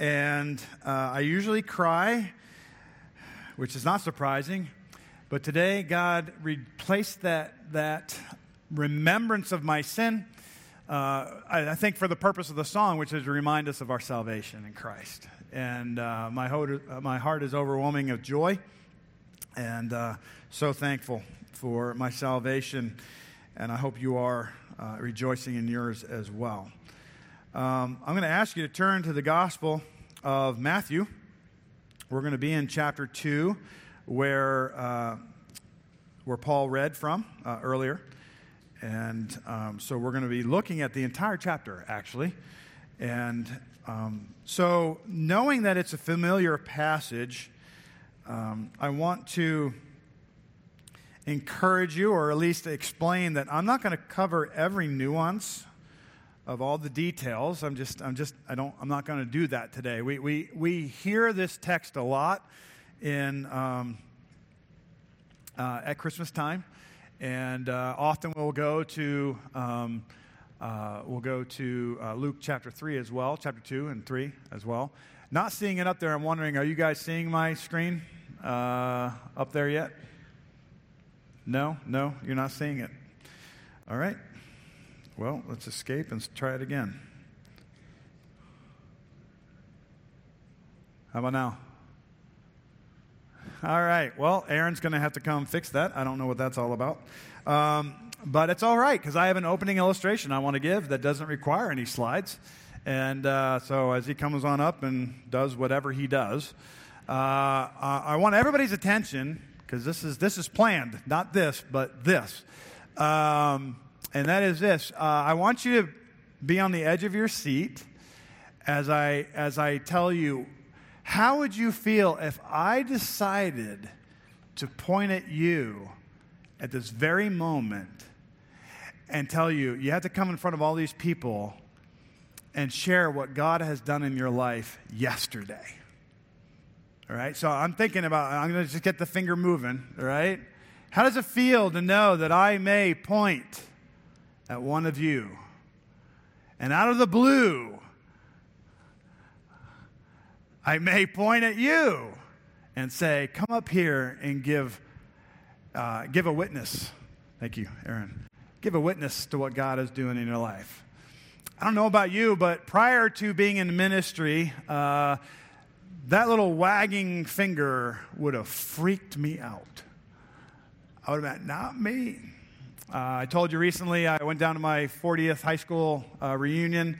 and uh, I usually cry, which is not surprising. But today, God replaced that, that remembrance of my sin, uh, I, I, think, for the purpose of the song, which is to remind us of our salvation in Christ. And uh, my, heart, uh, my heart is overwhelming of joy, and uh, so thankful for my salvation. And I hope you are uh, rejoicing in yours as well. Um, I'm going to ask you to turn to the Gospel of Matthew. We're going to be in chapter 2 where, uh, where Paul read from uh, earlier. And um, so we're going to be looking at the entire chapter, actually. And um, so, knowing that it's a familiar passage, um, I want to encourage you, or at least explain that I'm not going to cover every nuance of all the details. I'm just, I'm just, I don't, I'm not going to do that today. We, we, we hear this text a lot in, um, uh, at Christmas time. And uh, often we'll go to, um, uh, we'll go to uh, Luke chapter 3 as well, chapter 2 and 3 as well. Not seeing it up there, I'm wondering, are you guys seeing my screen uh, up there yet? No? No? You're not seeing it. All right. Well, let's escape and try it again. How about now? All right. Well, Aaron's going to have to come fix that. I don't know what that's all about. Um, but it's all right because I have an opening illustration I want to give that doesn't require any slides. And uh, so as he comes on up and does whatever he does, uh, I want everybody's attention because this is, this is planned, not this, but this. Um, and that is this uh, I want you to be on the edge of your seat as I, as I tell you how would you feel if I decided to point at you at this very moment and tell you, you have to come in front of all these people and share what God has done in your life yesterday? All right, so I'm thinking about, I'm going to just get the finger moving, all right? How does it feel to know that I may point at one of you and out of the blue, I may point at you and say, Come up here and give, uh, give a witness. Thank you, Aaron. Give a witness to what God is doing in your life. I don't know about you, but prior to being in ministry, uh, that little wagging finger would have freaked me out. I would have been, not me. Uh, I told you recently I went down to my 40th high school uh, reunion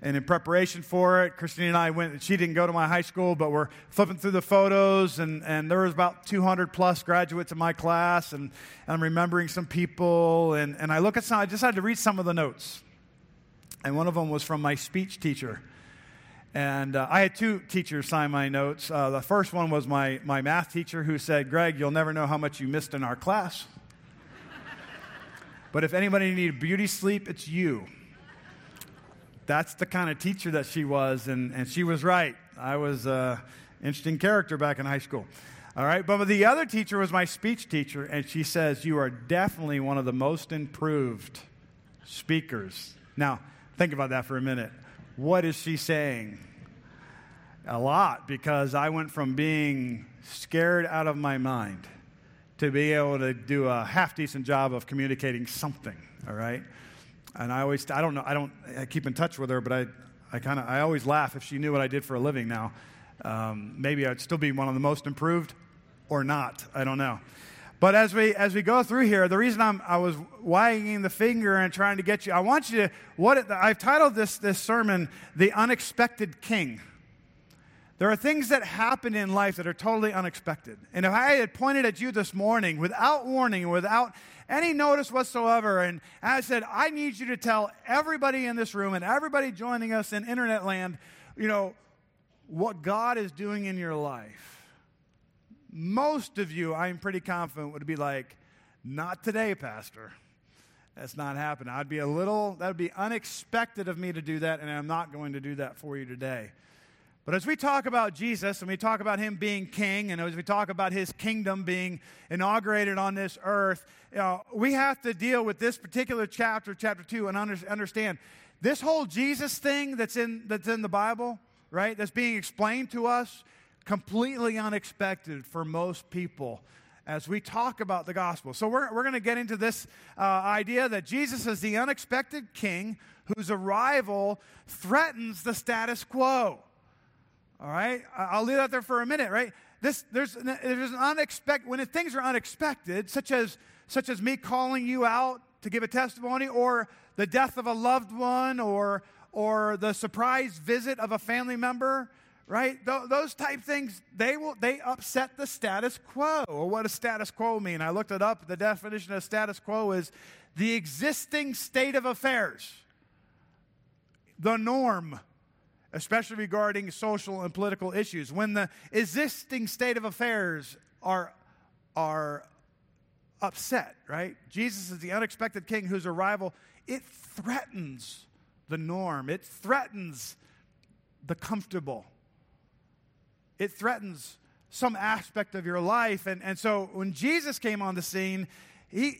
and in preparation for it, Christine and I went, she didn't go to my high school, but we're flipping through the photos, and, and there was about 200 plus graduates in my class, and, and I'm remembering some people, and, and I look at some, I decided to read some of the notes. And one of them was from my speech teacher. And uh, I had two teachers sign my notes. Uh, the first one was my, my math teacher who said, Greg, you'll never know how much you missed in our class. But if anybody needed beauty sleep, it's you that's the kind of teacher that she was, and, and she was right. I was an interesting character back in high school. All right, but the other teacher was my speech teacher, and she says, You are definitely one of the most improved speakers. Now, think about that for a minute. What is she saying? A lot, because I went from being scared out of my mind to be able to do a half decent job of communicating something, all right? and I always, I don't know, I don't, I keep in touch with her, but I, I kind of, I always laugh if she knew what I did for a living now. Um, maybe I'd still be one of the most improved or not. I don't know. But as we as we go through here, the reason I'm I was wagging the finger and trying to get you, I want you to what I've titled this this sermon "The Unexpected King." There are things that happen in life that are totally unexpected. And if I had pointed at you this morning without warning, without any notice whatsoever. And I said, I need you to tell everybody in this room and everybody joining us in internet land, you know, what God is doing in your life. Most of you, I'm pretty confident, would be like, not today, Pastor. That's not happening. I'd be a little, that would be unexpected of me to do that, and I'm not going to do that for you today. But as we talk about Jesus and we talk about him being king, and as we talk about his kingdom being inaugurated on this earth, you know, we have to deal with this particular chapter, chapter 2, and under, understand this whole Jesus thing that's in, that's in the Bible, right, that's being explained to us, completely unexpected for most people as we talk about the gospel. So, we're, we're going to get into this uh, idea that Jesus is the unexpected king whose arrival threatens the status quo. All right? I'll leave that there for a minute, right? This, there's, there's an unexpected, when things are unexpected, such as, such as me calling you out to give a testimony, or the death of a loved one, or, or the surprise visit of a family member, right? Th- those type things, they will they upset the status quo. Or what does status quo mean? I looked it up. The definition of status quo is the existing state of affairs, the norm, especially regarding social and political issues. When the existing state of affairs are are upset, right? Jesus is the unexpected king whose arrival it threatens the norm. It threatens the comfortable it threatens some aspect of your life. And, and so when Jesus came on the scene, he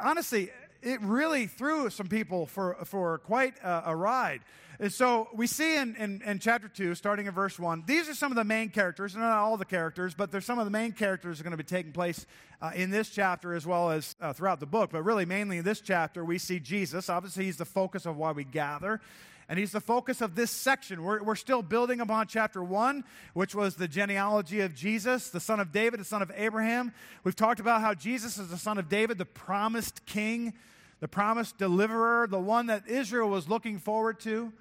honestly, it really threw some people for, for quite a, a ride. And so we see in, in, in, chapter 2, starting in verse 1, these are some of the main characters, not all the characters, but there's some of the main characters that are going to be taking place uh, in this chapter as well as uh, throughout the book. But really, mainly in this chapter, we see Jesus. Obviously, he's the focus of why we gather and he's the focus of this section. We're, we're still building upon chapter one, which was the genealogy of Jesus, the son of David, the son of Abraham. We've talked about how Jesus is the son of David, the promised king, the promised deliverer, the one that Israel was looking forward to.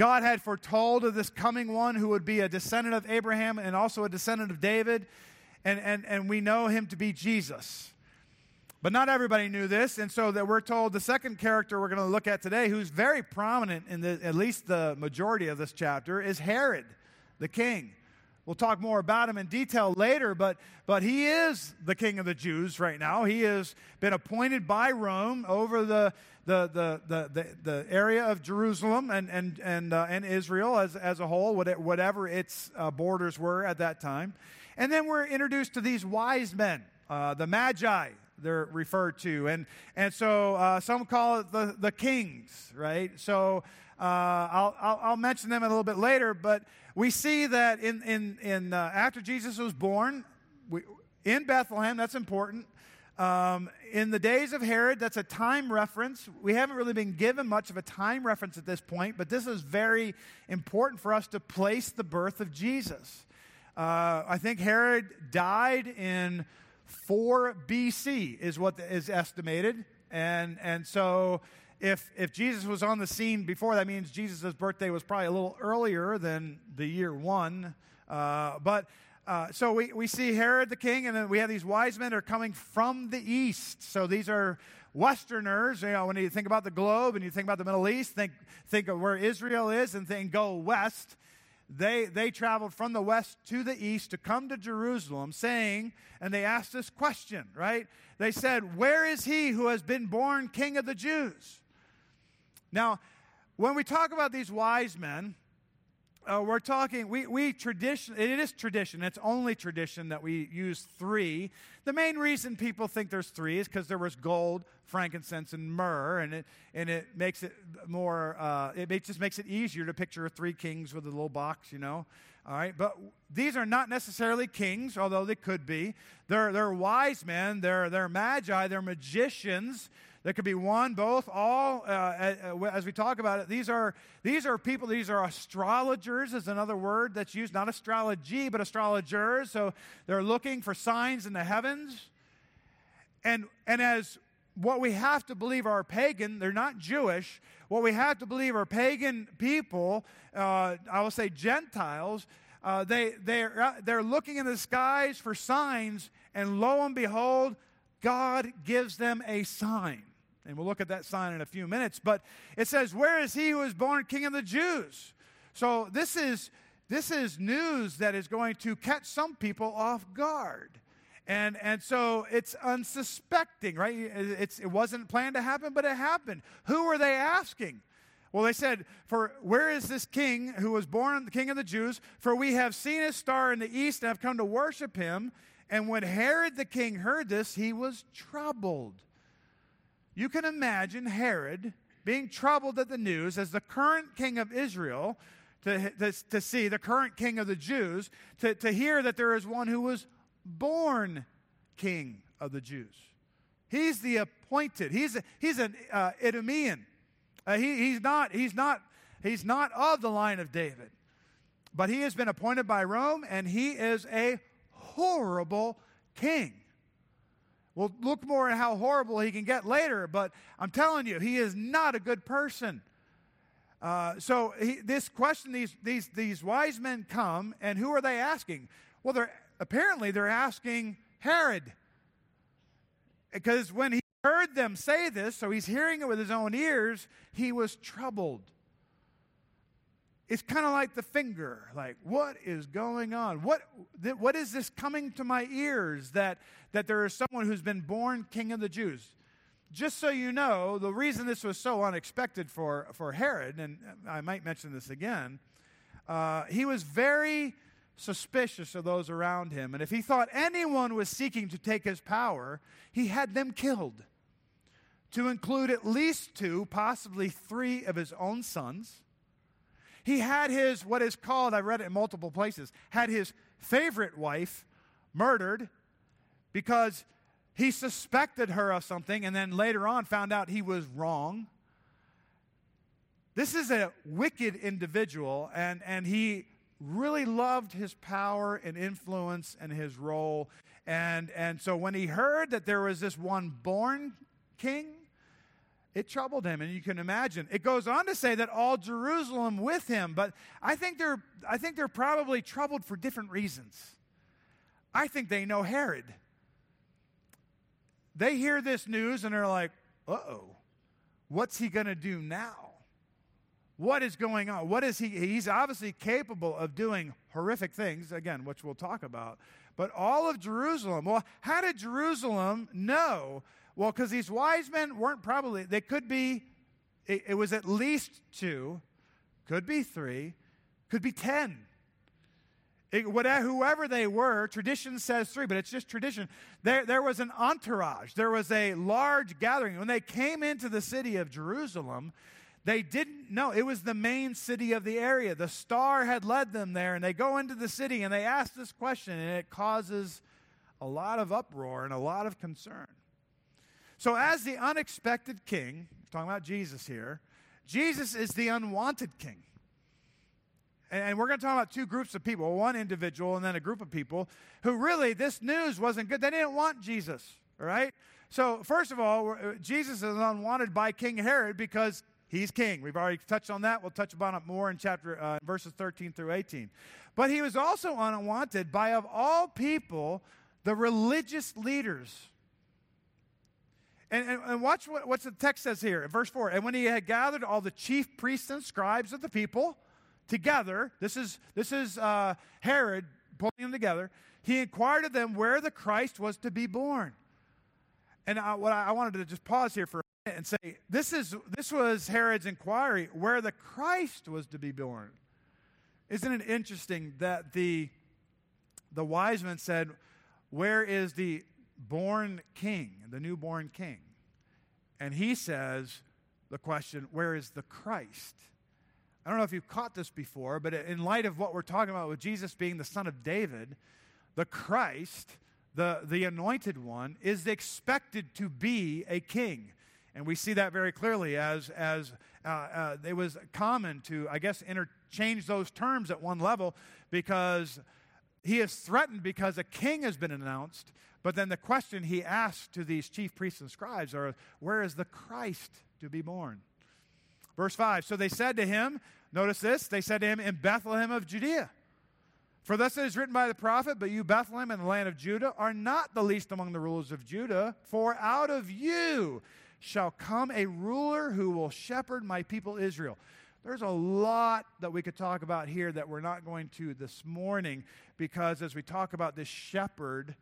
God had foretold of this coming one who would be a descendant of Abraham and also a descendant of David. And, and, and we know him to be Jesus. But not everybody knew this, and so that we're told the second character we're going to look at today, who's very prominent in the, at least the majority of this chapter, is Herod, the king. We'll talk more about him in detail later, but, but he is the king of the Jews right now. He has been appointed by Rome over the, the, the, the, the, the area of Jerusalem and, and, and, uh, and Israel as, as a whole, whatever its uh, borders were at that time. And then we're introduced to these wise men, uh, the Magi, they're referred to. And, and so uh, some call it the, the kings, right? So uh, I'll, I'll, I'll, mention them a little bit later, but we see that in, in, in, uh, after Jesus was born, we, in Bethlehem, that's important. Um, in the days of Herod, that's a time reference. We haven't really been given much of a time reference at this point, but this is very important for us to place the birth of Jesus. Uh, I think Herod died in 4 BC is what is estimated. And, and so if, if Jesus was on the scene before, that means Jesus' birthday was probably a little earlier than the year one. Uh, but uh, so we, we see Herod the king, and then we have these wise men are coming from the east. So these are Westerners. You know, when you think about the globe and you think about the Middle East, think, think of where Israel is and think go west they, they traveled from the west to the east to come to Jerusalem, saying, and they asked this question, right? They said, Where is he who has been born king of the Jews? Now, when we talk about these wise men, uh, we're talking, we, we tradition, it is tradition, it's only tradition that we use three. The main reason people think there's three is because there was gold, frankincense, and myrrh, and it, and it makes it more, uh, it just makes it easier to picture three kings with a little box, you know. All right, but these are not necessarily kings, although they could be. They're, they're wise men, they're, they're magi, they're magicians there could be one, both, all. Uh, as we talk about it, these are these are people. These are astrologers, is another word that's used. Not astrology, but astrologers. So they're looking for signs in the heavens. And and as what we have to believe are pagan, they're not Jewish. What we have to believe are pagan people. Uh, I will say Gentiles. Uh, they they're uh, they're looking in the skies for signs, and lo and behold, God gives them a sign. And we'll look at that sign in a few minutes. But it says, Where is he who is born king of the Jews? So this is this is news that is going to catch some people off guard. And, and so it's unsuspecting, right? It's, it wasn't planned to happen, but it happened. Who were they asking? Well, they said, For where is this king who was born the king of the Jews? For we have seen his star in the east and have come to worship him. And when Herod the king heard this, he was troubled you can imagine Herod being troubled at the news as the current king of Israel to, to, to see, the current king of the Jews, to, to hear that there is one who was born king of the Jews. He's the appointed. He's, a, he's an uh, Idumean. Uh, he, he's, not, he's, not, he's not of the line of David. But he has been appointed by Rome, and he is a horrible king. We'll look more at how horrible he can get later, but I'm telling you, he is not a good person. Uh, so he, this question, these, these, these wise men come, and who are they asking? Well, they're apparently they're asking Herod. Because when he heard them say this, so he's hearing it with his own ears, he was troubled. It's kind of like the finger, like, what is going on? What, th- what is this coming to my ears that, that there is someone who's been born king of the Jews? Just so you know, the reason this was so unexpected for, for Herod, and I might mention this again, uh, he was very suspicious of those around him. And if he thought anyone was seeking to take his power, he had them killed, to include at least two, possibly three of his own sons. He had his, what is called, I read it in multiple places, had his favorite wife murdered because he suspected her of something and then later on found out he was wrong. This is a wicked individual, and, and he really loved his power and influence and his role. And, and so when he heard that there was this one born king, it troubled him. And you can imagine. It goes on to say that all Jerusalem with him, but I think they're, I think they're probably troubled for different reasons. I think they know Herod. They hear this news and they're like, uh oh, what's he going to do now? what is going on? What is he? He's obviously capable of doing horrific things, again, which we'll talk about. But all of Jerusalem, well, how did Jerusalem know? Well, because these wise men weren't probably, they could be, it, it, was at least two, could be three, could be ten. It, whatever, uh, whoever they were, tradition says three, but it's just tradition. There, there was an entourage, there was a large gathering. When they came into the city of Jerusalem, they didn't know. It was the main city of the area. The star had led them there, and they go into the city and they ask this question, and it causes a lot of uproar and a lot of concern. So, as the unexpected king, talking about Jesus here, Jesus is the unwanted king. And we're going to talk about two groups of people one individual and then a group of people who really, this news wasn't good. They didn't want Jesus, all right? So, first of all, Jesus is unwanted by King Herod because He's king. We've already touched on that. We'll touch upon it more in chapter uh, verses 13 through 18. But he was also unwanted by, of all people, the religious leaders. And, and, and watch what what's the text says here in verse 4. And when he had gathered all the chief priests and scribes of the people together, this is, this is uh, Herod pulling them together, he inquired of them where the Christ was to be born. And I, what I, I wanted to just pause here for a minute and say, this, is, this was Herod's inquiry where the Christ was to be born. Isn't it interesting that the, the wise men said, Where is the born king, the newborn king? And he says, the question, Where is the Christ? I don't know if you've caught this before, but in light of what we're talking about with Jesus being the son of David, the Christ, the, the anointed one, is expected to be a king. And we see that very clearly as, as uh, uh, it was common to, I guess, interchange those terms at one level because he is threatened because a king has been announced. But then the question he asked to these chief priests and scribes are, Where is the Christ to be born? Verse 5 So they said to him, Notice this, they said to him, In Bethlehem of Judea. For thus it is written by the prophet, But you, Bethlehem, in the land of Judah, are not the least among the rulers of Judah, for out of you shall come a ruler who will shepherd my people Israel. There's a lot that we could talk about here that we're not going to this morning because as we talk about this shepherd,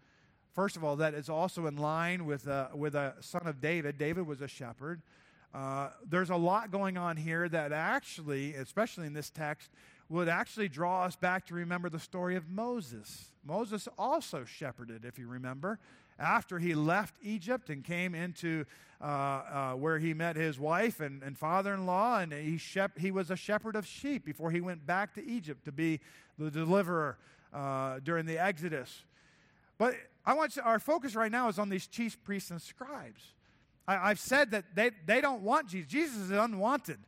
first of all, that is also in line with a, with a son of David. David was a shepherd. Uh, there's a lot going on here that actually, especially in this text, would actually draw us back to remember the story of Moses. Moses also shepherded, if you remember, after he left Egypt and came into uh, uh, where he met his wife and, and father in law, and he, shep- he was a shepherd of sheep before he went back to Egypt to be the deliverer uh, during the Exodus. But I want you, our focus right now is on these chief priests and scribes. I, have said that they, they don't want Jesus. Jesus is unwanted.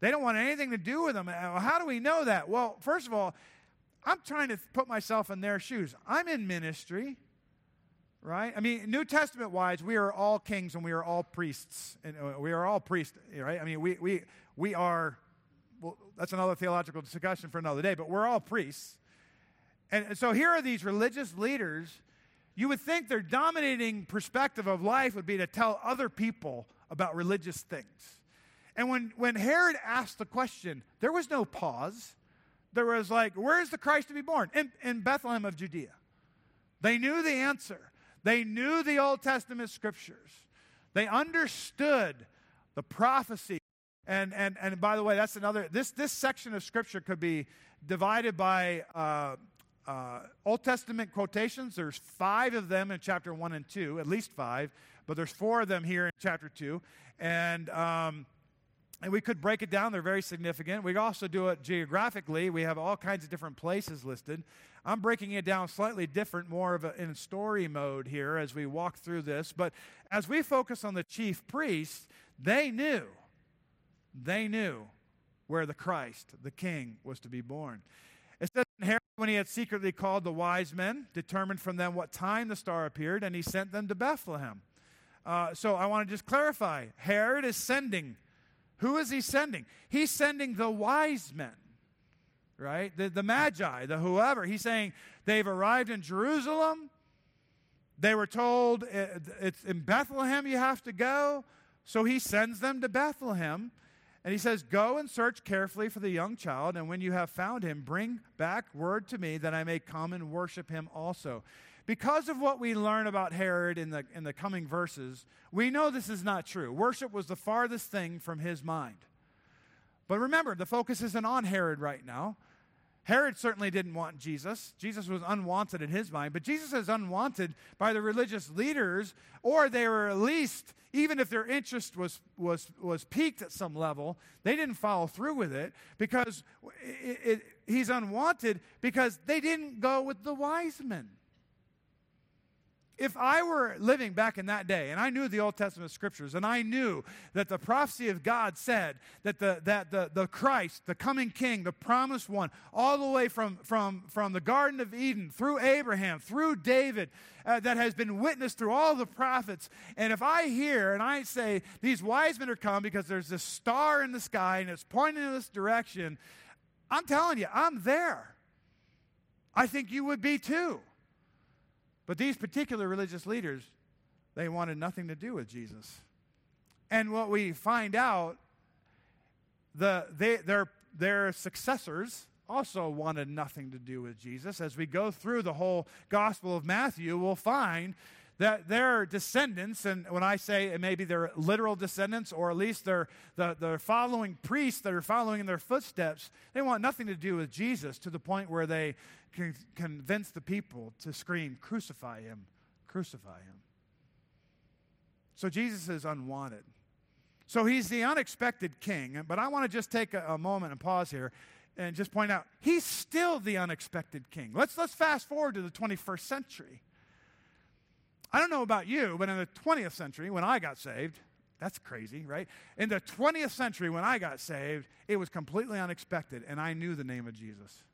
They don't want anything to do with him. How do we know that? Well, first of all, I'm trying to put myself in their shoes. I'm in ministry, right? I mean, New Testament wise, we are all kings and we are all priests. And uh, we are all priests, right? I mean, we, we, we are, well, that's another theological discussion for another day, but we're all priests. And so here are these religious leaders you would think their dominating perspective of life would be to tell other people about religious things. And when, when Herod asked the question, there was no pause. There was like, where is the Christ to be born? In, in Bethlehem of Judea. They knew the answer. They knew the Old Testament scriptures. They understood the prophecy. And, and, and by the way, that's another, this, this section of scripture could be divided by uh, uh, Old Testament quotations. There's five of them in chapter 1 and 2, at least five, but there's four of them here in chapter 2. And, um, and we could break it down. They're very significant. We also do it geographically. We have all kinds of different places listed. I'm breaking it down slightly different, more of a, in story mode here as we walk through this. But as we focus on the chief priests, they knew, they knew where the Christ, the King, was to be born. Herod, when he had secretly called the wise men, determined from them what time the star appeared, and he sent them to Bethlehem. Uh, so I want to just clarify Herod is sending. Who is he sending? He's sending the wise men, right? The, the magi, the whoever. He's saying they've arrived in Jerusalem. They were told it's in Bethlehem you have to go. So he sends them to Bethlehem. And he says, Go and search carefully for the young child, and when you have found him, bring back word to me that I may come and worship him also. Because of what we learn about Herod in the, in the coming verses, we know this is not true. Worship was the farthest thing from his mind. But remember, the focus isn't on Herod right now. Herod certainly didn't want Jesus. Jesus was unwanted in his mind, but Jesus is unwanted by the religious leaders, or they were at least, even if their interest was, was, was piqued at some level, they didn't follow through with it because it, it, he's unwanted because they didn't go with the wise men if I were living back in that day and I knew the Old Testament scriptures and I knew that the prophecy of God said that the, that the, the Christ, the coming king, the promised one, all the way from, from, from the Garden of Eden through Abraham, through David, uh, that has been witnessed through all the prophets, and if I hear and I say these wise men are come because there's this star in the sky and it's pointing in this direction, I'm telling you, I'm there. I think you would be too. But these particular religious leaders, they wanted nothing to do with Jesus. And what we find out, the, they, their, their successors also wanted nothing to do with Jesus. As we go through the whole Gospel of Matthew, we'll find that their descendants, and when I say it may be their literal descendants, or at least their the, following priests that are following in their footsteps, they want nothing to do with Jesus to the point where they can convince the people to scream, Crucify him, crucify him. So Jesus is unwanted. So he's the unexpected king, but I want to just take a, a moment and pause here and just point out he's still the unexpected king. Let's, let's fast forward to the 21st century. I don't know about you, but in the 20th century, when I got saved, that's crazy, right? In the 20th century, when I got saved, it was completely unexpected, and I knew the name of Jesus.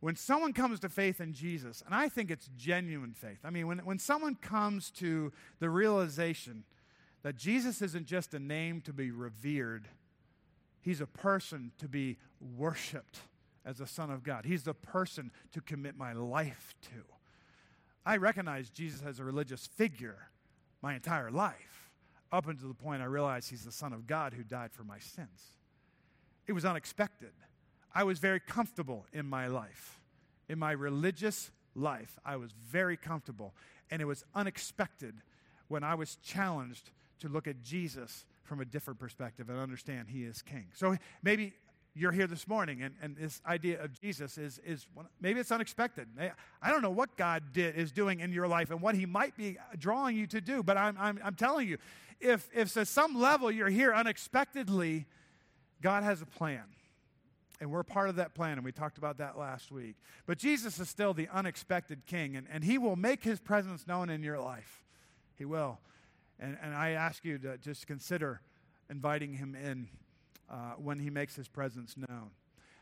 When someone comes to faith in Jesus, and I think it's genuine faith, I mean, when, when someone comes to the realization that Jesus isn't just a name to be revered, he's a person to be worshiped as the Son of God, he's the person to commit my life to. I recognized Jesus as a religious figure my entire life, up until the point I realized he's the Son of God who died for my sins. It was unexpected. I was very comfortable in my life. In my religious life, I was very comfortable. And it was unexpected when I was challenged to look at Jesus from a different perspective and understand he is king. So maybe you're here this morning. And, and this idea of Jesus is, is maybe it's unexpected. I don't know what God did, is doing in your life and what He might be drawing you to do, but I'm, I'm, I'm telling you, if, if at some level you're here unexpectedly, God has a plan. And we're part of that plan, and we talked about that last week. But Jesus is still the unexpected king, and, and he will make his presence known in your life. He will. And, and I ask you to just consider inviting him in uh, when he makes his presence known.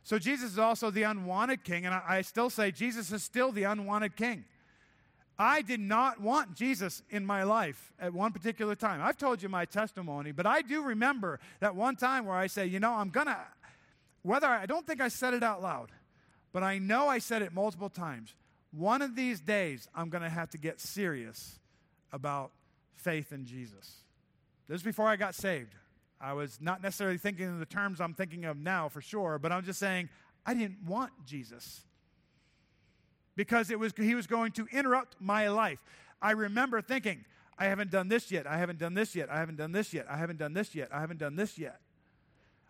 So Jesus is also the unwanted king, and I, I still say Jesus is still the unwanted king. I did not want Jesus in my life at one particular time. I've told you my testimony, but I do remember that one time where I say, you know, I'm going to, whether I, I don't think I said it out loud, but I know I said it multiple times. One of these days, I'm going to have to get serious about faith in Jesus. This is before I got saved. I was not necessarily thinking in the terms I'm thinking of now for sure, but I'm just saying I didn't want Jesus because it was, he was going to interrupt my life. I remember thinking, I haven't done this yet, I haven't done this yet, I haven't done this yet, I haven't done this yet, I haven't done this yet.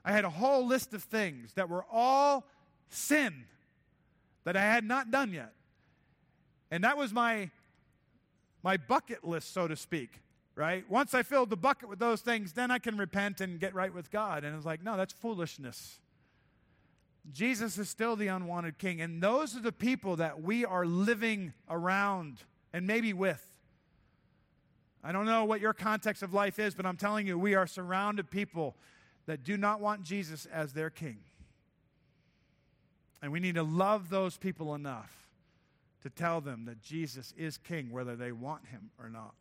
I had a whole list of things that were all sin that I had not done yet. And that was my, my bucket list, so to speak right? Once I filled the bucket with those things, then I can repent and get right with God. And it's like, no, that's foolishness. Jesus is still the unwanted king. And those are the people that we are living around and maybe with. I don't know what your context of life is, but I'm telling you, we are surrounded people that do not want Jesus as their king. And we need to love those people enough to tell them that Jesus is king, whether they want him or not.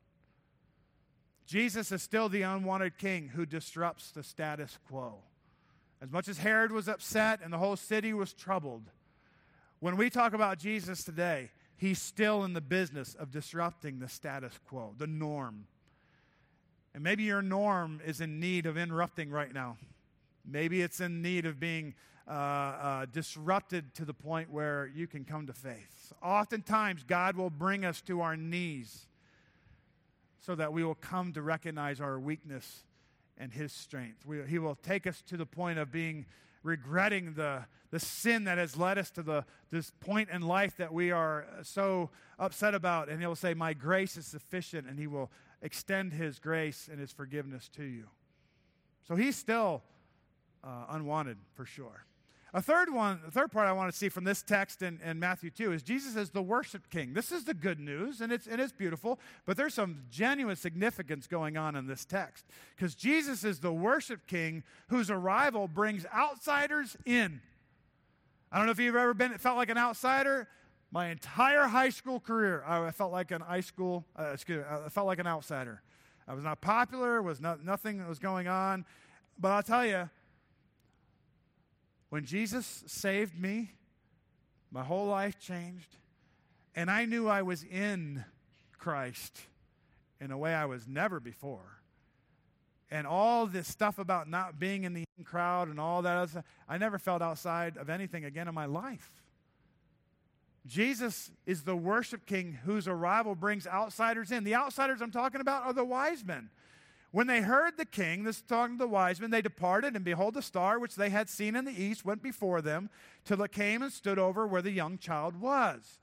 Jesus is still the unwanted king who disrupts the status quo. As much as Herod was upset and the whole city was troubled, when we talk about Jesus today, he's still in the business of disrupting the status quo, the norm. And maybe your norm is in need of interrupting right now. Maybe it's in need of being uh, uh, disrupted to the point where you can come to faith. Oftentimes, God will bring us to our knees so that we will come to recognize our weakness and His strength. We, he will take us to the point of being regretting the, the sin that has led us to the, this point in life that we are so upset about. And He'll say, My grace is sufficient, and He will extend His grace and His forgiveness to you. So He's still uh, unwanted for sure. A third one, the third part I want to see from this text in, in Matthew 2 is Jesus is the worship king. This is the good news, and it's, and it's beautiful, but there's some genuine significance going on in this text. Because Jesus is the worship king whose arrival brings outsiders in. I don't know if you've ever been, felt like an outsider. My entire high school career, I felt like an high school, uh, excuse me, I felt like an outsider. I was not popular, was not, nothing was going on. But I'll tell you, when Jesus saved me, my whole life changed, and I knew I was in Christ in a way I was never before. And all this stuff about not being in the crowd and all that other I never felt outside of anything again in my life. Jesus is the worship king whose arrival brings outsiders in. The outsiders I'm talking about are the wise men. When they heard the king, this is talking to the wise men, they departed, and behold, the star which they had seen in the east went before them till it came and stood over where the young child was.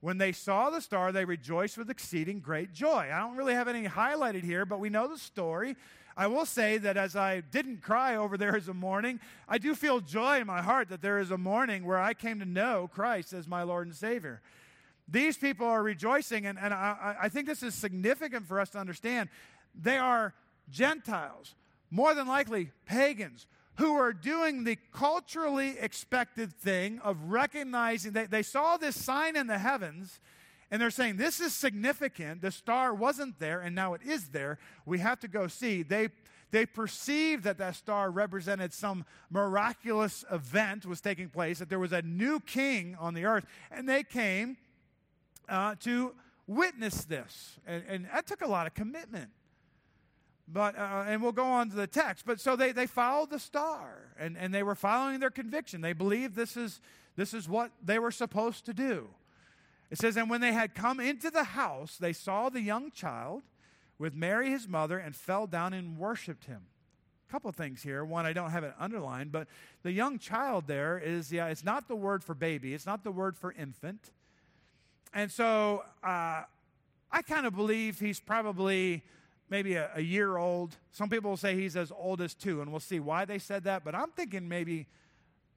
When they saw the star, they rejoiced with exceeding great joy. I don't really have any highlighted here, but we know the story. I will say that as I didn't cry over there as a morning, I do feel joy in my heart that there is a morning where I came to know Christ as my Lord and Savior. These people are rejoicing, and, and I, I think this is significant for us to understand. They are Gentiles, more than likely pagans, who are doing the culturally expected thing of recognizing that they saw this sign in the heavens and they're saying, This is significant. The star wasn't there and now it is there. We have to go see. They, they perceived that that star represented some miraculous event was taking place, that there was a new king on the earth, and they came uh, to witness this. And, and that took a lot of commitment. But, uh, and we'll go on to the text. But so they, they followed the star and, and they were following their conviction. They believed this is, this is what they were supposed to do. It says, And when they had come into the house, they saw the young child with Mary his mother and fell down and worshiped him. a couple things here. One, I don't have it underlined, but the young child there is, yeah, it's not the word for baby, it's not the word for infant. And so uh, I kind of believe he's probably maybe a, a, year old. Some people will say he's as old as two, and we'll see why they said that. But I'm thinking maybe,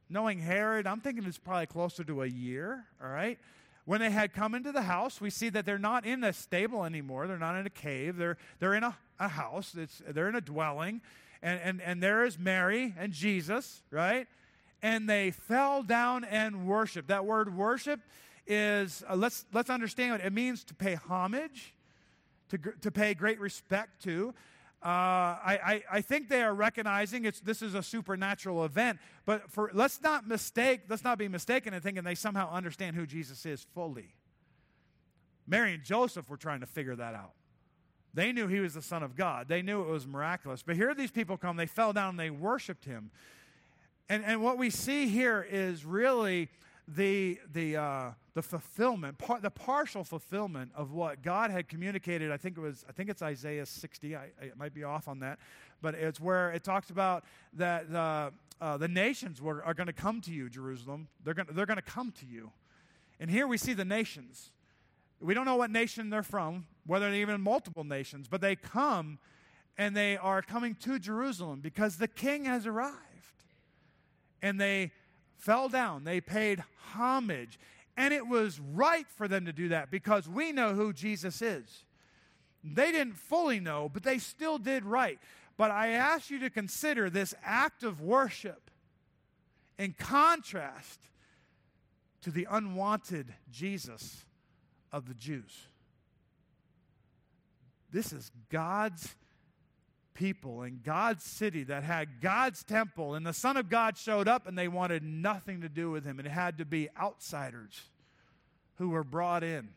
knowing Herod, I'm thinking it's probably closer to a year, all right? When they had come into the house, we see that they're not in a stable anymore. They're not in a cave. They're, they're in a, a house. It's, they're in a dwelling. And, and, and there is Mary and Jesus, right? And they fell down and worshiped. That word worship is, uh, let's, let's understand what it means to pay homage, to, to pay great respect to. Uh, I, I, I, think they are recognizing it's, this is a supernatural event, but for, let's not mistake, let's not be mistaken in thinking they somehow understand who Jesus is fully. Mary and Joseph were trying to figure that out. They knew he was the Son of God. They knew it was miraculous. But here these people come, they fell down and they worshiped him. And, and what we see here is really the, the, uh, the fulfillment, par- the partial fulfillment of what God had communicated. I think it was, I think it's Isaiah 60. I, I might be off on that, but it's where it talks about that uh, uh, the nations were, are going to come to you, Jerusalem. They're going they're to come to you. And here we see the nations. We don't know what nation they're from, whether they're even multiple nations, but they come and they are coming to Jerusalem because the king has arrived. And they fell down, they paid homage. And it was right for them to do that because we know who Jesus is. They didn't fully know, but they still did right. But I ask you to consider this act of worship in contrast to the unwanted Jesus of the Jews. This is God's people in God's city that had God's temple, and the Son of God showed up and they wanted nothing to do with him. It had to be outsiders who were brought in.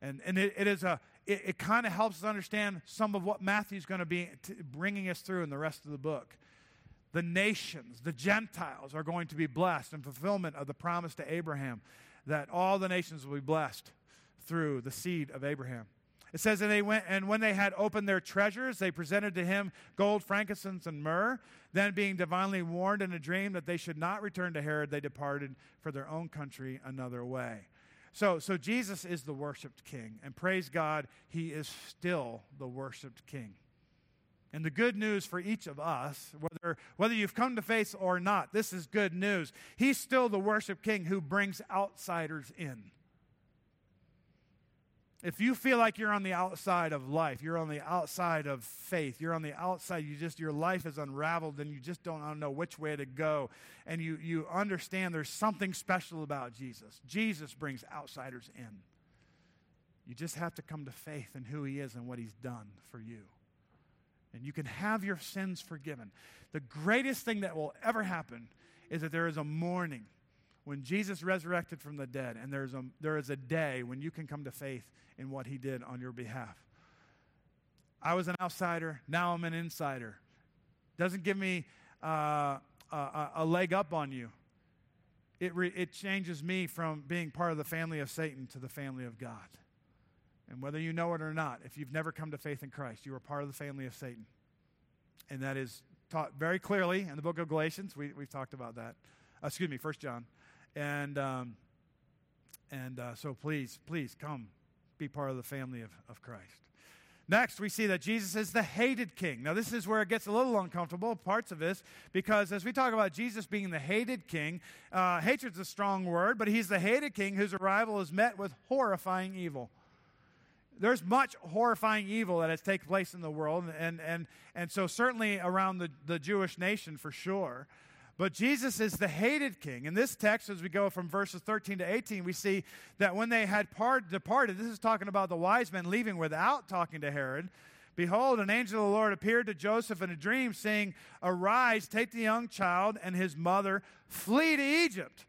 And, and it, it is a, it, it kind of helps us understand some of what Matthew's going to be t- bringing us through in the rest of the book. The nations, the Gentiles, are going to be blessed in fulfillment of the promise to Abraham that all the nations will be blessed through the seed of Abraham. It says, and they went, and when they had opened their treasures, they presented to him gold, frankincense, and myrrh. Then, being divinely warned in a dream that they should not return to Herod, they departed for their own country another way. So, so Jesus is the worshiped king, and praise God, he is still the worshiped king. And the good news for each of us, whether, whether you've come to faith or not, this is good news. He's still the worship king who brings outsiders in. If you feel like you're on the outside of life, you're on the outside of faith, you're on the outside, you just, your life is unraveled and you just don't know which way to go, and you, you understand there's something special about Jesus. Jesus brings outsiders in. You just have to come to faith in who he is and what he's done for you. And you can have your sins forgiven. The greatest thing that will ever happen is that there is a morning when Jesus resurrected from the dead, and there's a, there is a day when you can come to faith in what he did on your behalf. I was an outsider, now I'm an insider. Doesn't give me uh, a, a, leg up on you. It, re, it changes me from being part of the family of Satan to the family of God. And whether you know it or not, if you've never come to faith in Christ, you are part of the family of Satan. And that is taught very clearly in the book of Galatians. We, we've talked about that. Uh, excuse me, First John. And, um, and uh, so please, please come be part of the family of, of Christ. Next, we see that Jesus is the hated king. Now, this is where it gets a little uncomfortable, parts of this, because as we talk about Jesus being the hated king, uh, hatred's a strong word, but he's the hated king whose arrival is met with horrifying evil. There's much horrifying evil that has taken place in the world, and, and, and so certainly around the, the Jewish nation for sure. But Jesus is the hated king. In this text, as we go from verses 13 to 18, we see that when they had part, departed, this is talking about the wise men leaving without talking to Herod. Behold, an angel of the Lord appeared to Joseph in a dream, saying, Arise, take the young child and his mother, flee to Egypt.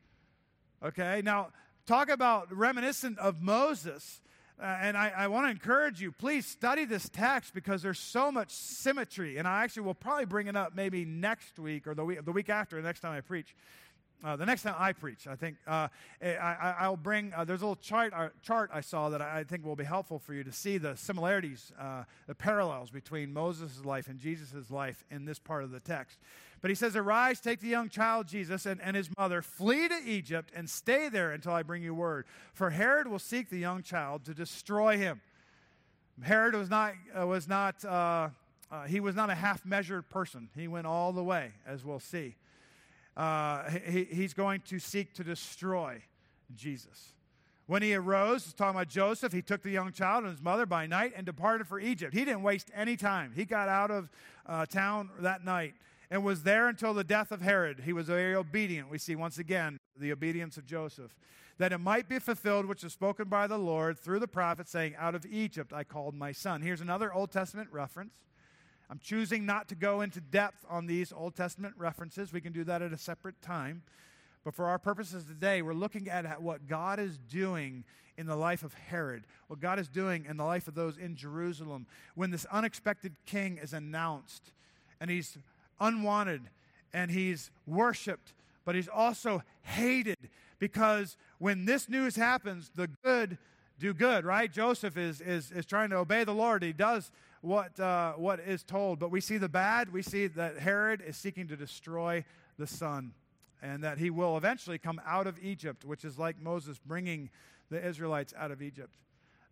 Okay, now talk about reminiscent of Moses. Uh, and I, I want to encourage you, please study this text because there's so much symmetry. And I actually will probably bring it up maybe next week or the week, the week after, the next time I preach. Uh, the next time I preach, I think uh, I, will bring, uh, there's a little chart, uh, chart I saw that I think will be helpful for you to see the similarities, uh, the parallels between Moses' life and Jesus' life in this part of the text. But he says, Arise, take the young child Jesus and, and his mother, flee to Egypt, and stay there until I bring you word. For Herod will seek the young child to destroy him. Herod was not, uh, was not he was not a half measured person, he went all the way, as we'll see uh, he, he's going to seek to destroy Jesus. When he arose, he's talking about Joseph, he took the young child and his mother by night and departed for Egypt. He didn't waste any time. He got out of uh, town that night and was there until the death of Herod. He was very obedient. We see once again the obedience of Joseph. That it might be fulfilled, which is spoken by the Lord through the prophet, saying, Out of Egypt I called my son. Here's another Old Testament reference. I'm choosing not to go into depth on these Old Testament references. We can do that at a separate time. But for our purposes today, we're looking at what God is doing in the life of Herod, what God is doing in the life of those in Jerusalem when this unexpected king is announced and he's unwanted and he's worshiped, but he's also hated because when this news happens, the good do good, right? Joseph is, is, is trying to obey the Lord. He does what, uh, what is told. But we see the bad. We see that Herod is seeking to destroy the son and that he will eventually come out of Egypt, which is like Moses bringing the Israelites out of Egypt.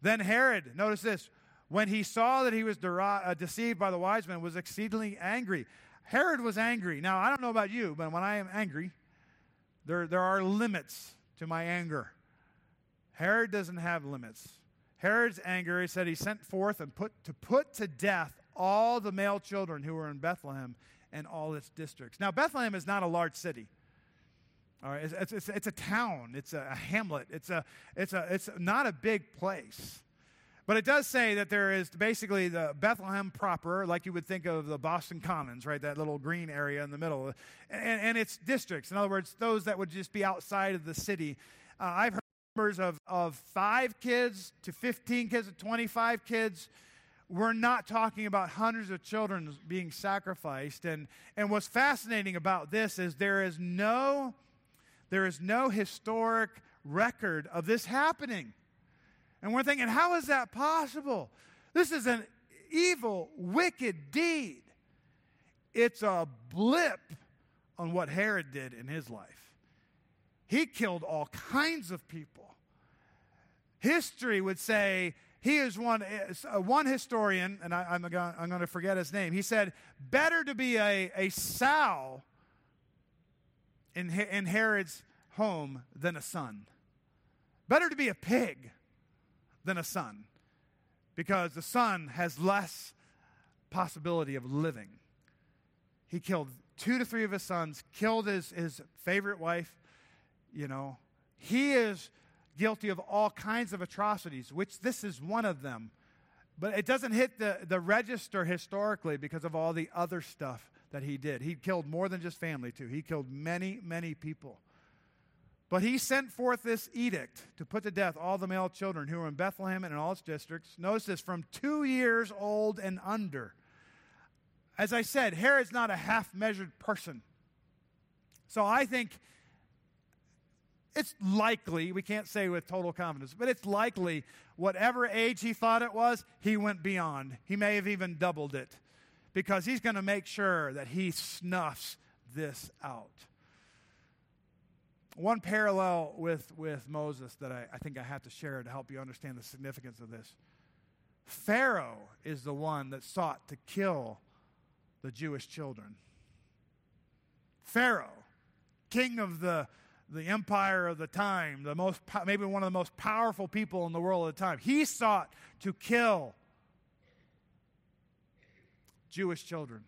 Then Herod, notice this, when he saw that he was uh, deceived by the wise men, was exceedingly angry. Herod was angry. Now, I don't know about you, but when I am angry, there, there are limits to my anger. Herod doesn't have limits. Herod's anger, he said he sent forth and put to put to death all the male children who were in Bethlehem and all its districts. Now, Bethlehem is not a large city. All right, it's, it's, it's a town. It's a, a, hamlet. It's, a, it's, a, it's not a big place. But it does say that there is basically the Bethlehem proper, like you would think of the Boston Commons, right? That little green area in the middle. And, and its districts. In other words, those that would just be outside of the city. Uh, I've heard numbers of, of five kids to 15 kids to 25 kids. We're not talking about hundreds of children being sacrificed. And, and what's fascinating about this is there is no, there is no historic record of this happening. And we're thinking, how is that possible? This is an evil, wicked deed. It's a blip on what Herod did in his life. He killed all kinds of people. History would say he is one, uh, one historian, and I, am going, I'm going to forget his name. He said, Better to be a, a sow in, in Herod's home than a son. Better to be a pig than a son because the son has less possibility of living. He killed two to three of his sons, killed his, his favorite wife, you know, he is guilty of all kinds of atrocities, which this is one of them. But it doesn't hit the, the register historically because of all the other stuff that he did. He killed more than just family, too. He killed many, many people. But he sent forth this edict to put to death all the male children who were in Bethlehem and in all its districts. Notice this from two years old and under. As I said, Herod's not a half measured person. So I think it's likely, we can't say with total confidence, but it's likely whatever age he thought it was, he went beyond. He may have even doubled it because he's going to make sure that he snuffs this out. One parallel with, with Moses that I, I think I have to share to help you understand the significance of this Pharaoh is the one that sought to kill the Jewish children. Pharaoh, king of the the empire of the time, the most, maybe one of the most powerful people in the world at the time. He sought to kill Jewish children.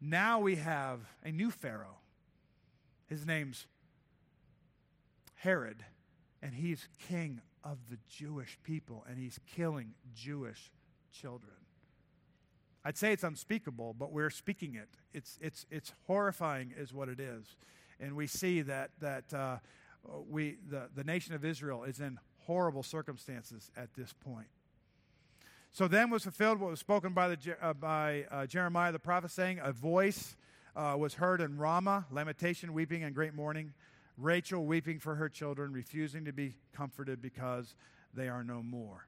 Now we have a new Pharaoh. His name's Herod, and he's king of the Jewish people, and he's killing Jewish children. I'd say it's unspeakable, but we're speaking it. It's, it's, it's horrifying, is what it is and we see that, that uh, we, the, the nation of Israel is in horrible circumstances at this point. So then was fulfilled what was spoken by, the, uh, by uh, Jeremiah the prophet, saying, A voice uh, was heard in Ramah, lamentation, weeping, and great mourning. Rachel weeping for her children, refusing to be comforted because they are no more.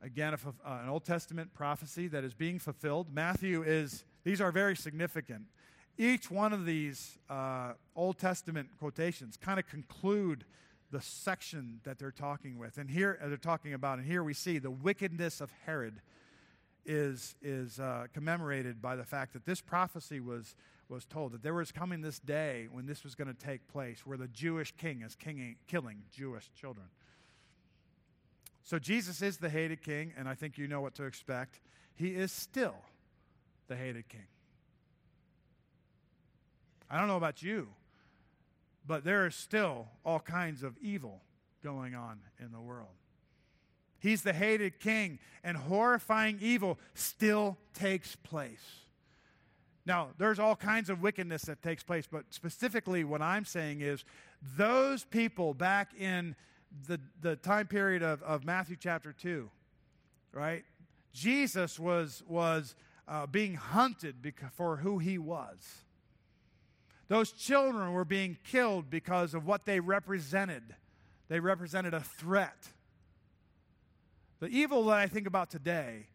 Again, uh, an Old Testament prophecy that is being fulfilled. Matthew is, these are very significant. Each one of these uh, Old Testament quotations kind of conclude the section that they're talking with. And here, uh, they're talking about, and here we see the wickedness of Herod is, is uh, commemorated by the fact that this prophecy was, was told that there was coming this day when this was going to take place, where the Jewish king is kinging, killing Jewish children. So Jesus is the hated king, and I think you know what to expect. He is still the hated king. I don't know about you, but there is still all kinds of evil going on in the world. He's the hated king, and horrifying evil still takes place. Now, there's all kinds of wickedness that takes place, but specifically, what I'm saying is those people back in the, the time period of, of Matthew chapter 2, right? Jesus was, was uh, being hunted for who he was. Those children were being killed because of what they represented. They represented a threat. The evil that I think about today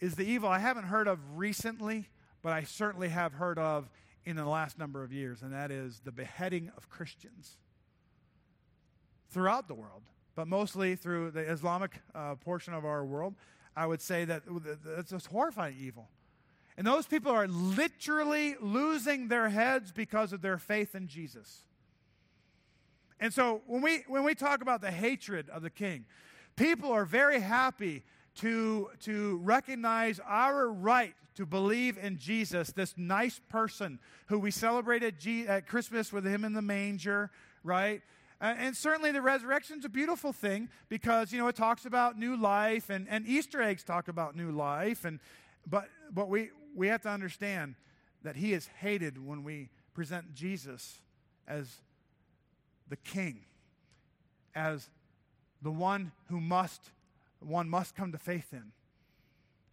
is the evil I haven't heard of recently, but I certainly have heard of in the last number of years, and that is the beheading of Christians throughout the world, but mostly through the Islamic uh, portion of our world. I would say that it's a horrifying evil. And those people are literally losing their heads because of their faith in Jesus. And so when we, when we talk about the hatred of the king, people are very happy to, to recognize our right to believe in Jesus, this nice person who we celebrated at Christmas with him in the manger, right? And certainly the resurrection is a beautiful thing because, you know, it talks about new life and, and Easter eggs talk about new life. And, but, but we, we have to understand that he is hated when we present Jesus as the king, as the one who must, one must come to faith in.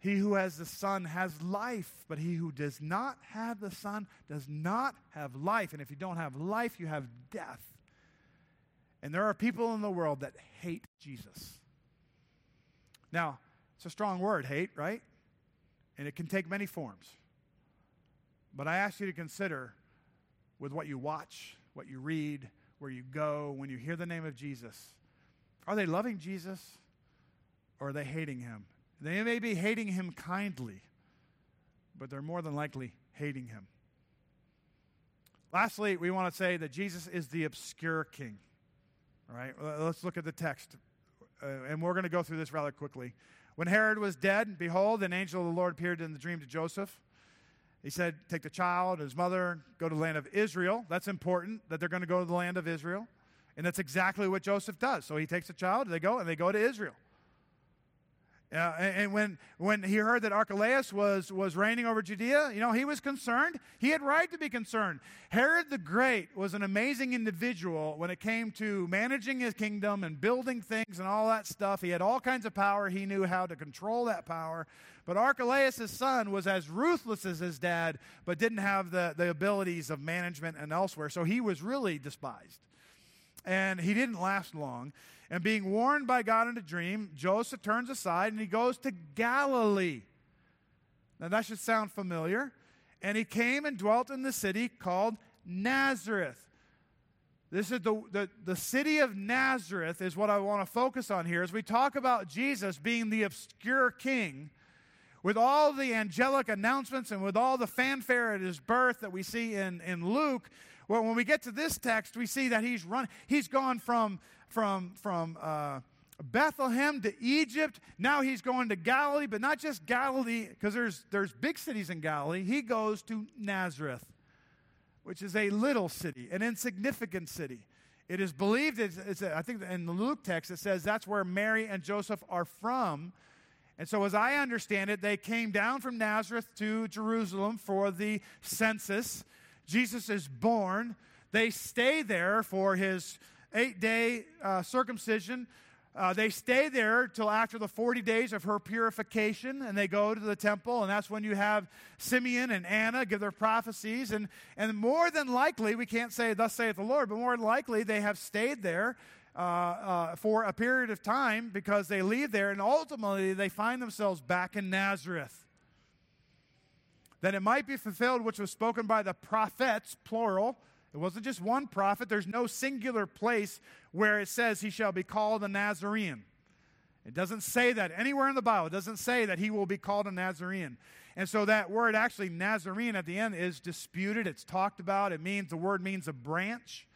He who has the Son has life, but he who does not have the Son does not have life. And if you don't have life, you have death. And there are people in the world that hate Jesus. Now, it's a strong word, hate, right? And it can take many forms. But I ask you to consider with what you watch, what you read, where you go, when you hear the name of Jesus. Are they loving Jesus or are they hating him? They may be hating him kindly, but they're more than likely hating him. Lastly, we want to say that Jesus is the obscure king. All right, let's look at the text. Uh, and we're going to go through this rather quickly. When Herod was dead, behold, an angel of the Lord appeared in the dream to Joseph. He said, Take the child and his mother, go to the land of Israel. That's important that they're going to go to the land of Israel. And that's exactly what Joseph does. So he takes the child, they go, and they go to Israel. Uh, and when, when he heard that Archelaus was, was reigning over Judea, you know, he was concerned. He had right to be concerned. Herod the Great was an amazing individual when it came to managing his kingdom and building things and all that stuff. He had all kinds of power. He knew how to control that power. But Archelaus' son was as ruthless as his dad, but didn't have the, the abilities of management and elsewhere. So he was really despised. And he didn't last long. And being warned by God in a dream, Joseph turns aside and he goes to Galilee. Now that should sound familiar. And he came and dwelt in the city called Nazareth. This is the, the, the city of Nazareth, is what I want to focus on here as we talk about Jesus being the obscure king. With all the angelic announcements and with all the fanfare at his birth that we see in, in Luke, well, when we get to this text, we see that he's run, he's gone from from, from uh, Bethlehem to Egypt. Now he's going to Galilee, but not just Galilee, because there's, there's big cities in Galilee. He goes to Nazareth, which is a little city, an insignificant city. It is believed, it's, it's a, I think in the Luke text, it says that's where Mary and Joseph are from. And so, as I understand it, they came down from Nazareth to Jerusalem for the census. Jesus is born. They stay there for his eight day uh, circumcision. uh, they stay there till after the 40 days of her purification, and they go to the temple, and that's when you have Simeon and Anna give their prophecies. And, and more than likely, we can't say, Thus saith the Lord, but more than likely, they have stayed there uh, uh, for a period of time because they leave there, and ultimately, they find themselves back in Nazareth. That it might be fulfilled, which was spoken by the prophets, plural, it wasn't just one prophet. There's no singular place where it says he shall be called a Nazarene. It doesn't say that anywhere in the Bible. It doesn't say that he will be called a Nazarene. And so that word actually Nazarene at the end is disputed. It's talked about. It means the word means a branch.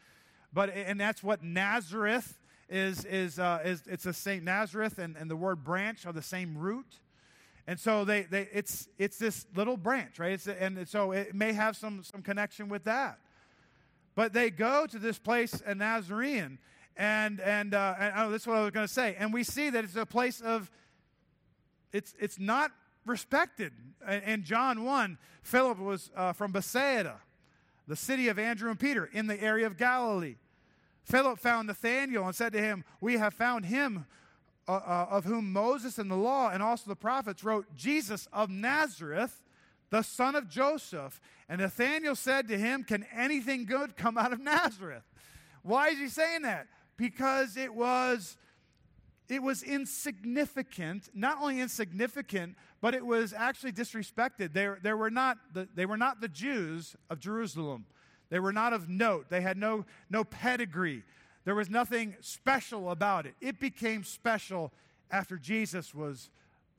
But and that's what Nazareth is is uh, is it's a Saint Nazareth and, and the word branch are the same root. And so they, they it's it's this little branch, right? It's, and so it may have some some connection with that. But they go to this place, a Nazarene, and and, uh, and oh, this is what I was going to say. And we see that it's a place of it's it's not respected. In John one, Philip was uh, from Bethsaida, the city of Andrew and Peter, in the area of Galilee. Philip found Nathanael and said to him, "We have found him." Uh, uh of whom Moses and the law and also the prophets wrote, Jesus of Nazareth, the son of Joseph. And Nathanael said to him, Can anything good come out of Nazareth? Why is he saying that? Because it was it was insignificant, not only insignificant, but it was actually disrespected. They, they, were not the, they were not the Jews of Jerusalem. They were not of note. They had no, no pedigree. There was nothing special about it. It became special after Jesus was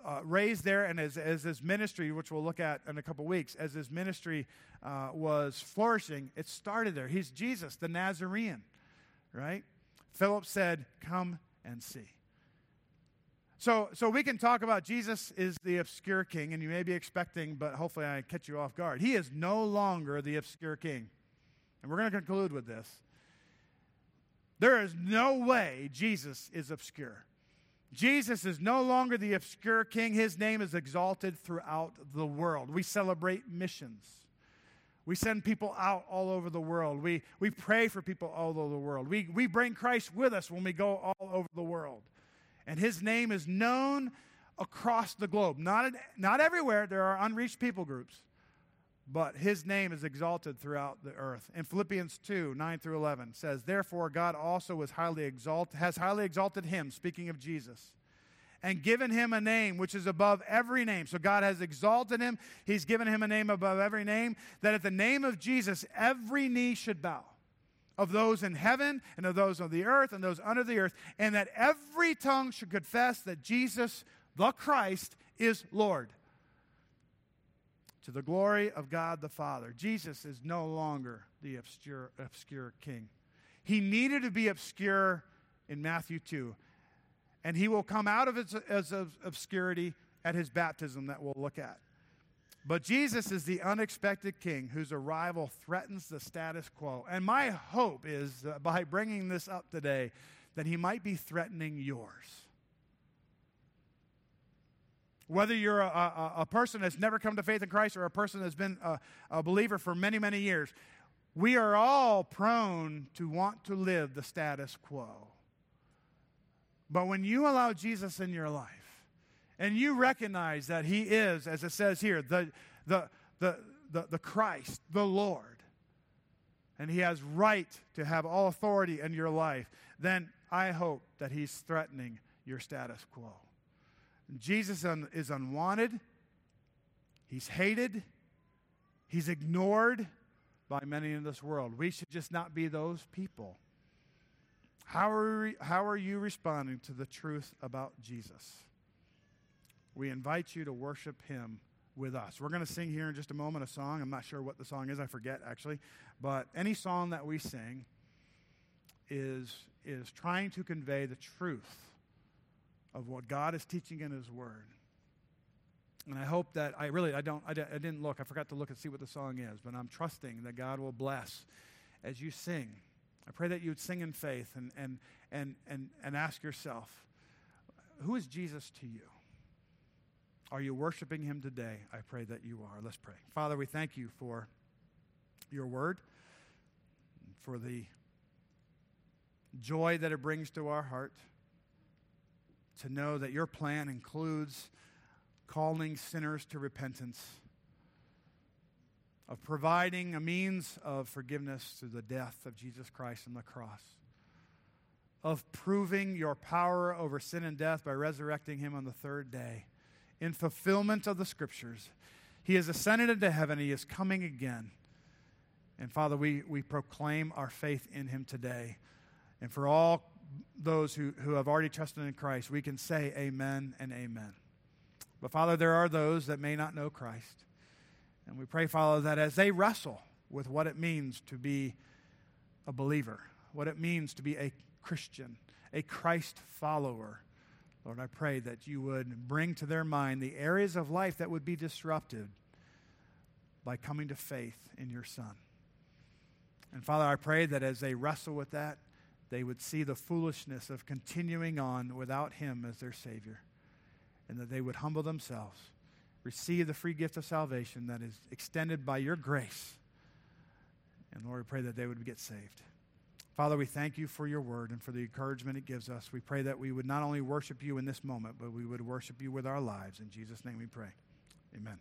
uh, raised there, and as, as his ministry, which we'll look at in a couple weeks, as his ministry uh, was flourishing, it started there. He's Jesus, the Nazarene, right? Philip said, Come and see. So, so we can talk about Jesus is the obscure king, and you may be expecting, but hopefully I catch you off guard. He is no longer the obscure king. And we're going to conclude with this. There is no way Jesus is obscure. Jesus is no longer the obscure king. His name is exalted throughout the world. We celebrate missions. We send people out all over the world. We, we pray for people all over the world. We, we bring Christ with us when we go all over the world. And his name is known across the globe. Not, not everywhere, there are unreached people groups, but his name is exalted throughout the earth. In Philippians 2 9 through 11 says, Therefore, God also highly exalted, has highly exalted him, speaking of Jesus, and given him a name which is above every name. So God has exalted him, he's given him a name above every name, that at the name of Jesus, every knee should bow. Of those in heaven and of those on the earth and those under the earth, and that every tongue should confess that Jesus, the Christ, is Lord to the glory of God the Father. Jesus is no longer the obscure, obscure king. He needed to be obscure in Matthew 2, and he will come out of his, his obscurity at his baptism that we'll look at. But Jesus is the unexpected king whose arrival threatens the status quo. And my hope is by bringing this up today that he might be threatening yours. Whether you're a, a, a, person that's never come to faith in Christ or a person that's been a, a believer for many, many years, we are all prone to want to live the status quo. But when you allow Jesus in your life and you recognize that He is, as it says here, the, the, the, the, the Christ, the Lord, and He has right to have all authority in your life, then I hope that He's threatening your status quo. Jesus is unwanted, he's hated, he's ignored by many in this world. We should just not be those people. How are, we, how are you responding to the truth about Jesus? We invite you to worship him with us. We're going to sing here in just a moment a song. I'm not sure what the song is, I forget actually. But any song that we sing is, is trying to convey the truth of what God is teaching in His Word. And I hope that I really, I don't, I, I didn't look, I forgot to look and see what the song is, but I'm trusting that God will bless as you sing. I pray that you would sing in faith and, and, and, and, and ask yourself, who is Jesus to you? Are you worshiping him today? I pray that you are. Let's pray. Father, we thank you for your word, for the joy that it brings to our heart to know that your plan includes calling sinners to repentance, of providing a means of forgiveness through the death of Jesus Christ on the cross, of proving your power over sin and death by resurrecting him on the third day in fulfillment of the scriptures. He has ascended into heaven, he is coming again. And Father, we, we proclaim our faith in him today. And for all those who, who have already trusted in Christ, we can say amen and amen. But Father, there are those that may not know Christ. And we pray, Father, that as they wrestle with what it means to be a believer, what it means to be a Christian, a Christ follower, Lord, I pray that you would bring to their mind the areas of life that would be disrupted by coming to faith in your Son. And Father, I pray that as they wrestle with that, they would see the foolishness of continuing on without Him as their Savior, and that they would humble themselves, receive the free gift of salvation that is extended by your grace. And Lord, we pray that they would get saved. Father, we thank you for your word and for the encouragement it gives us. We pray that we would not only worship you in this moment, but we would worship you with our lives. In Jesus' name we pray. Amen.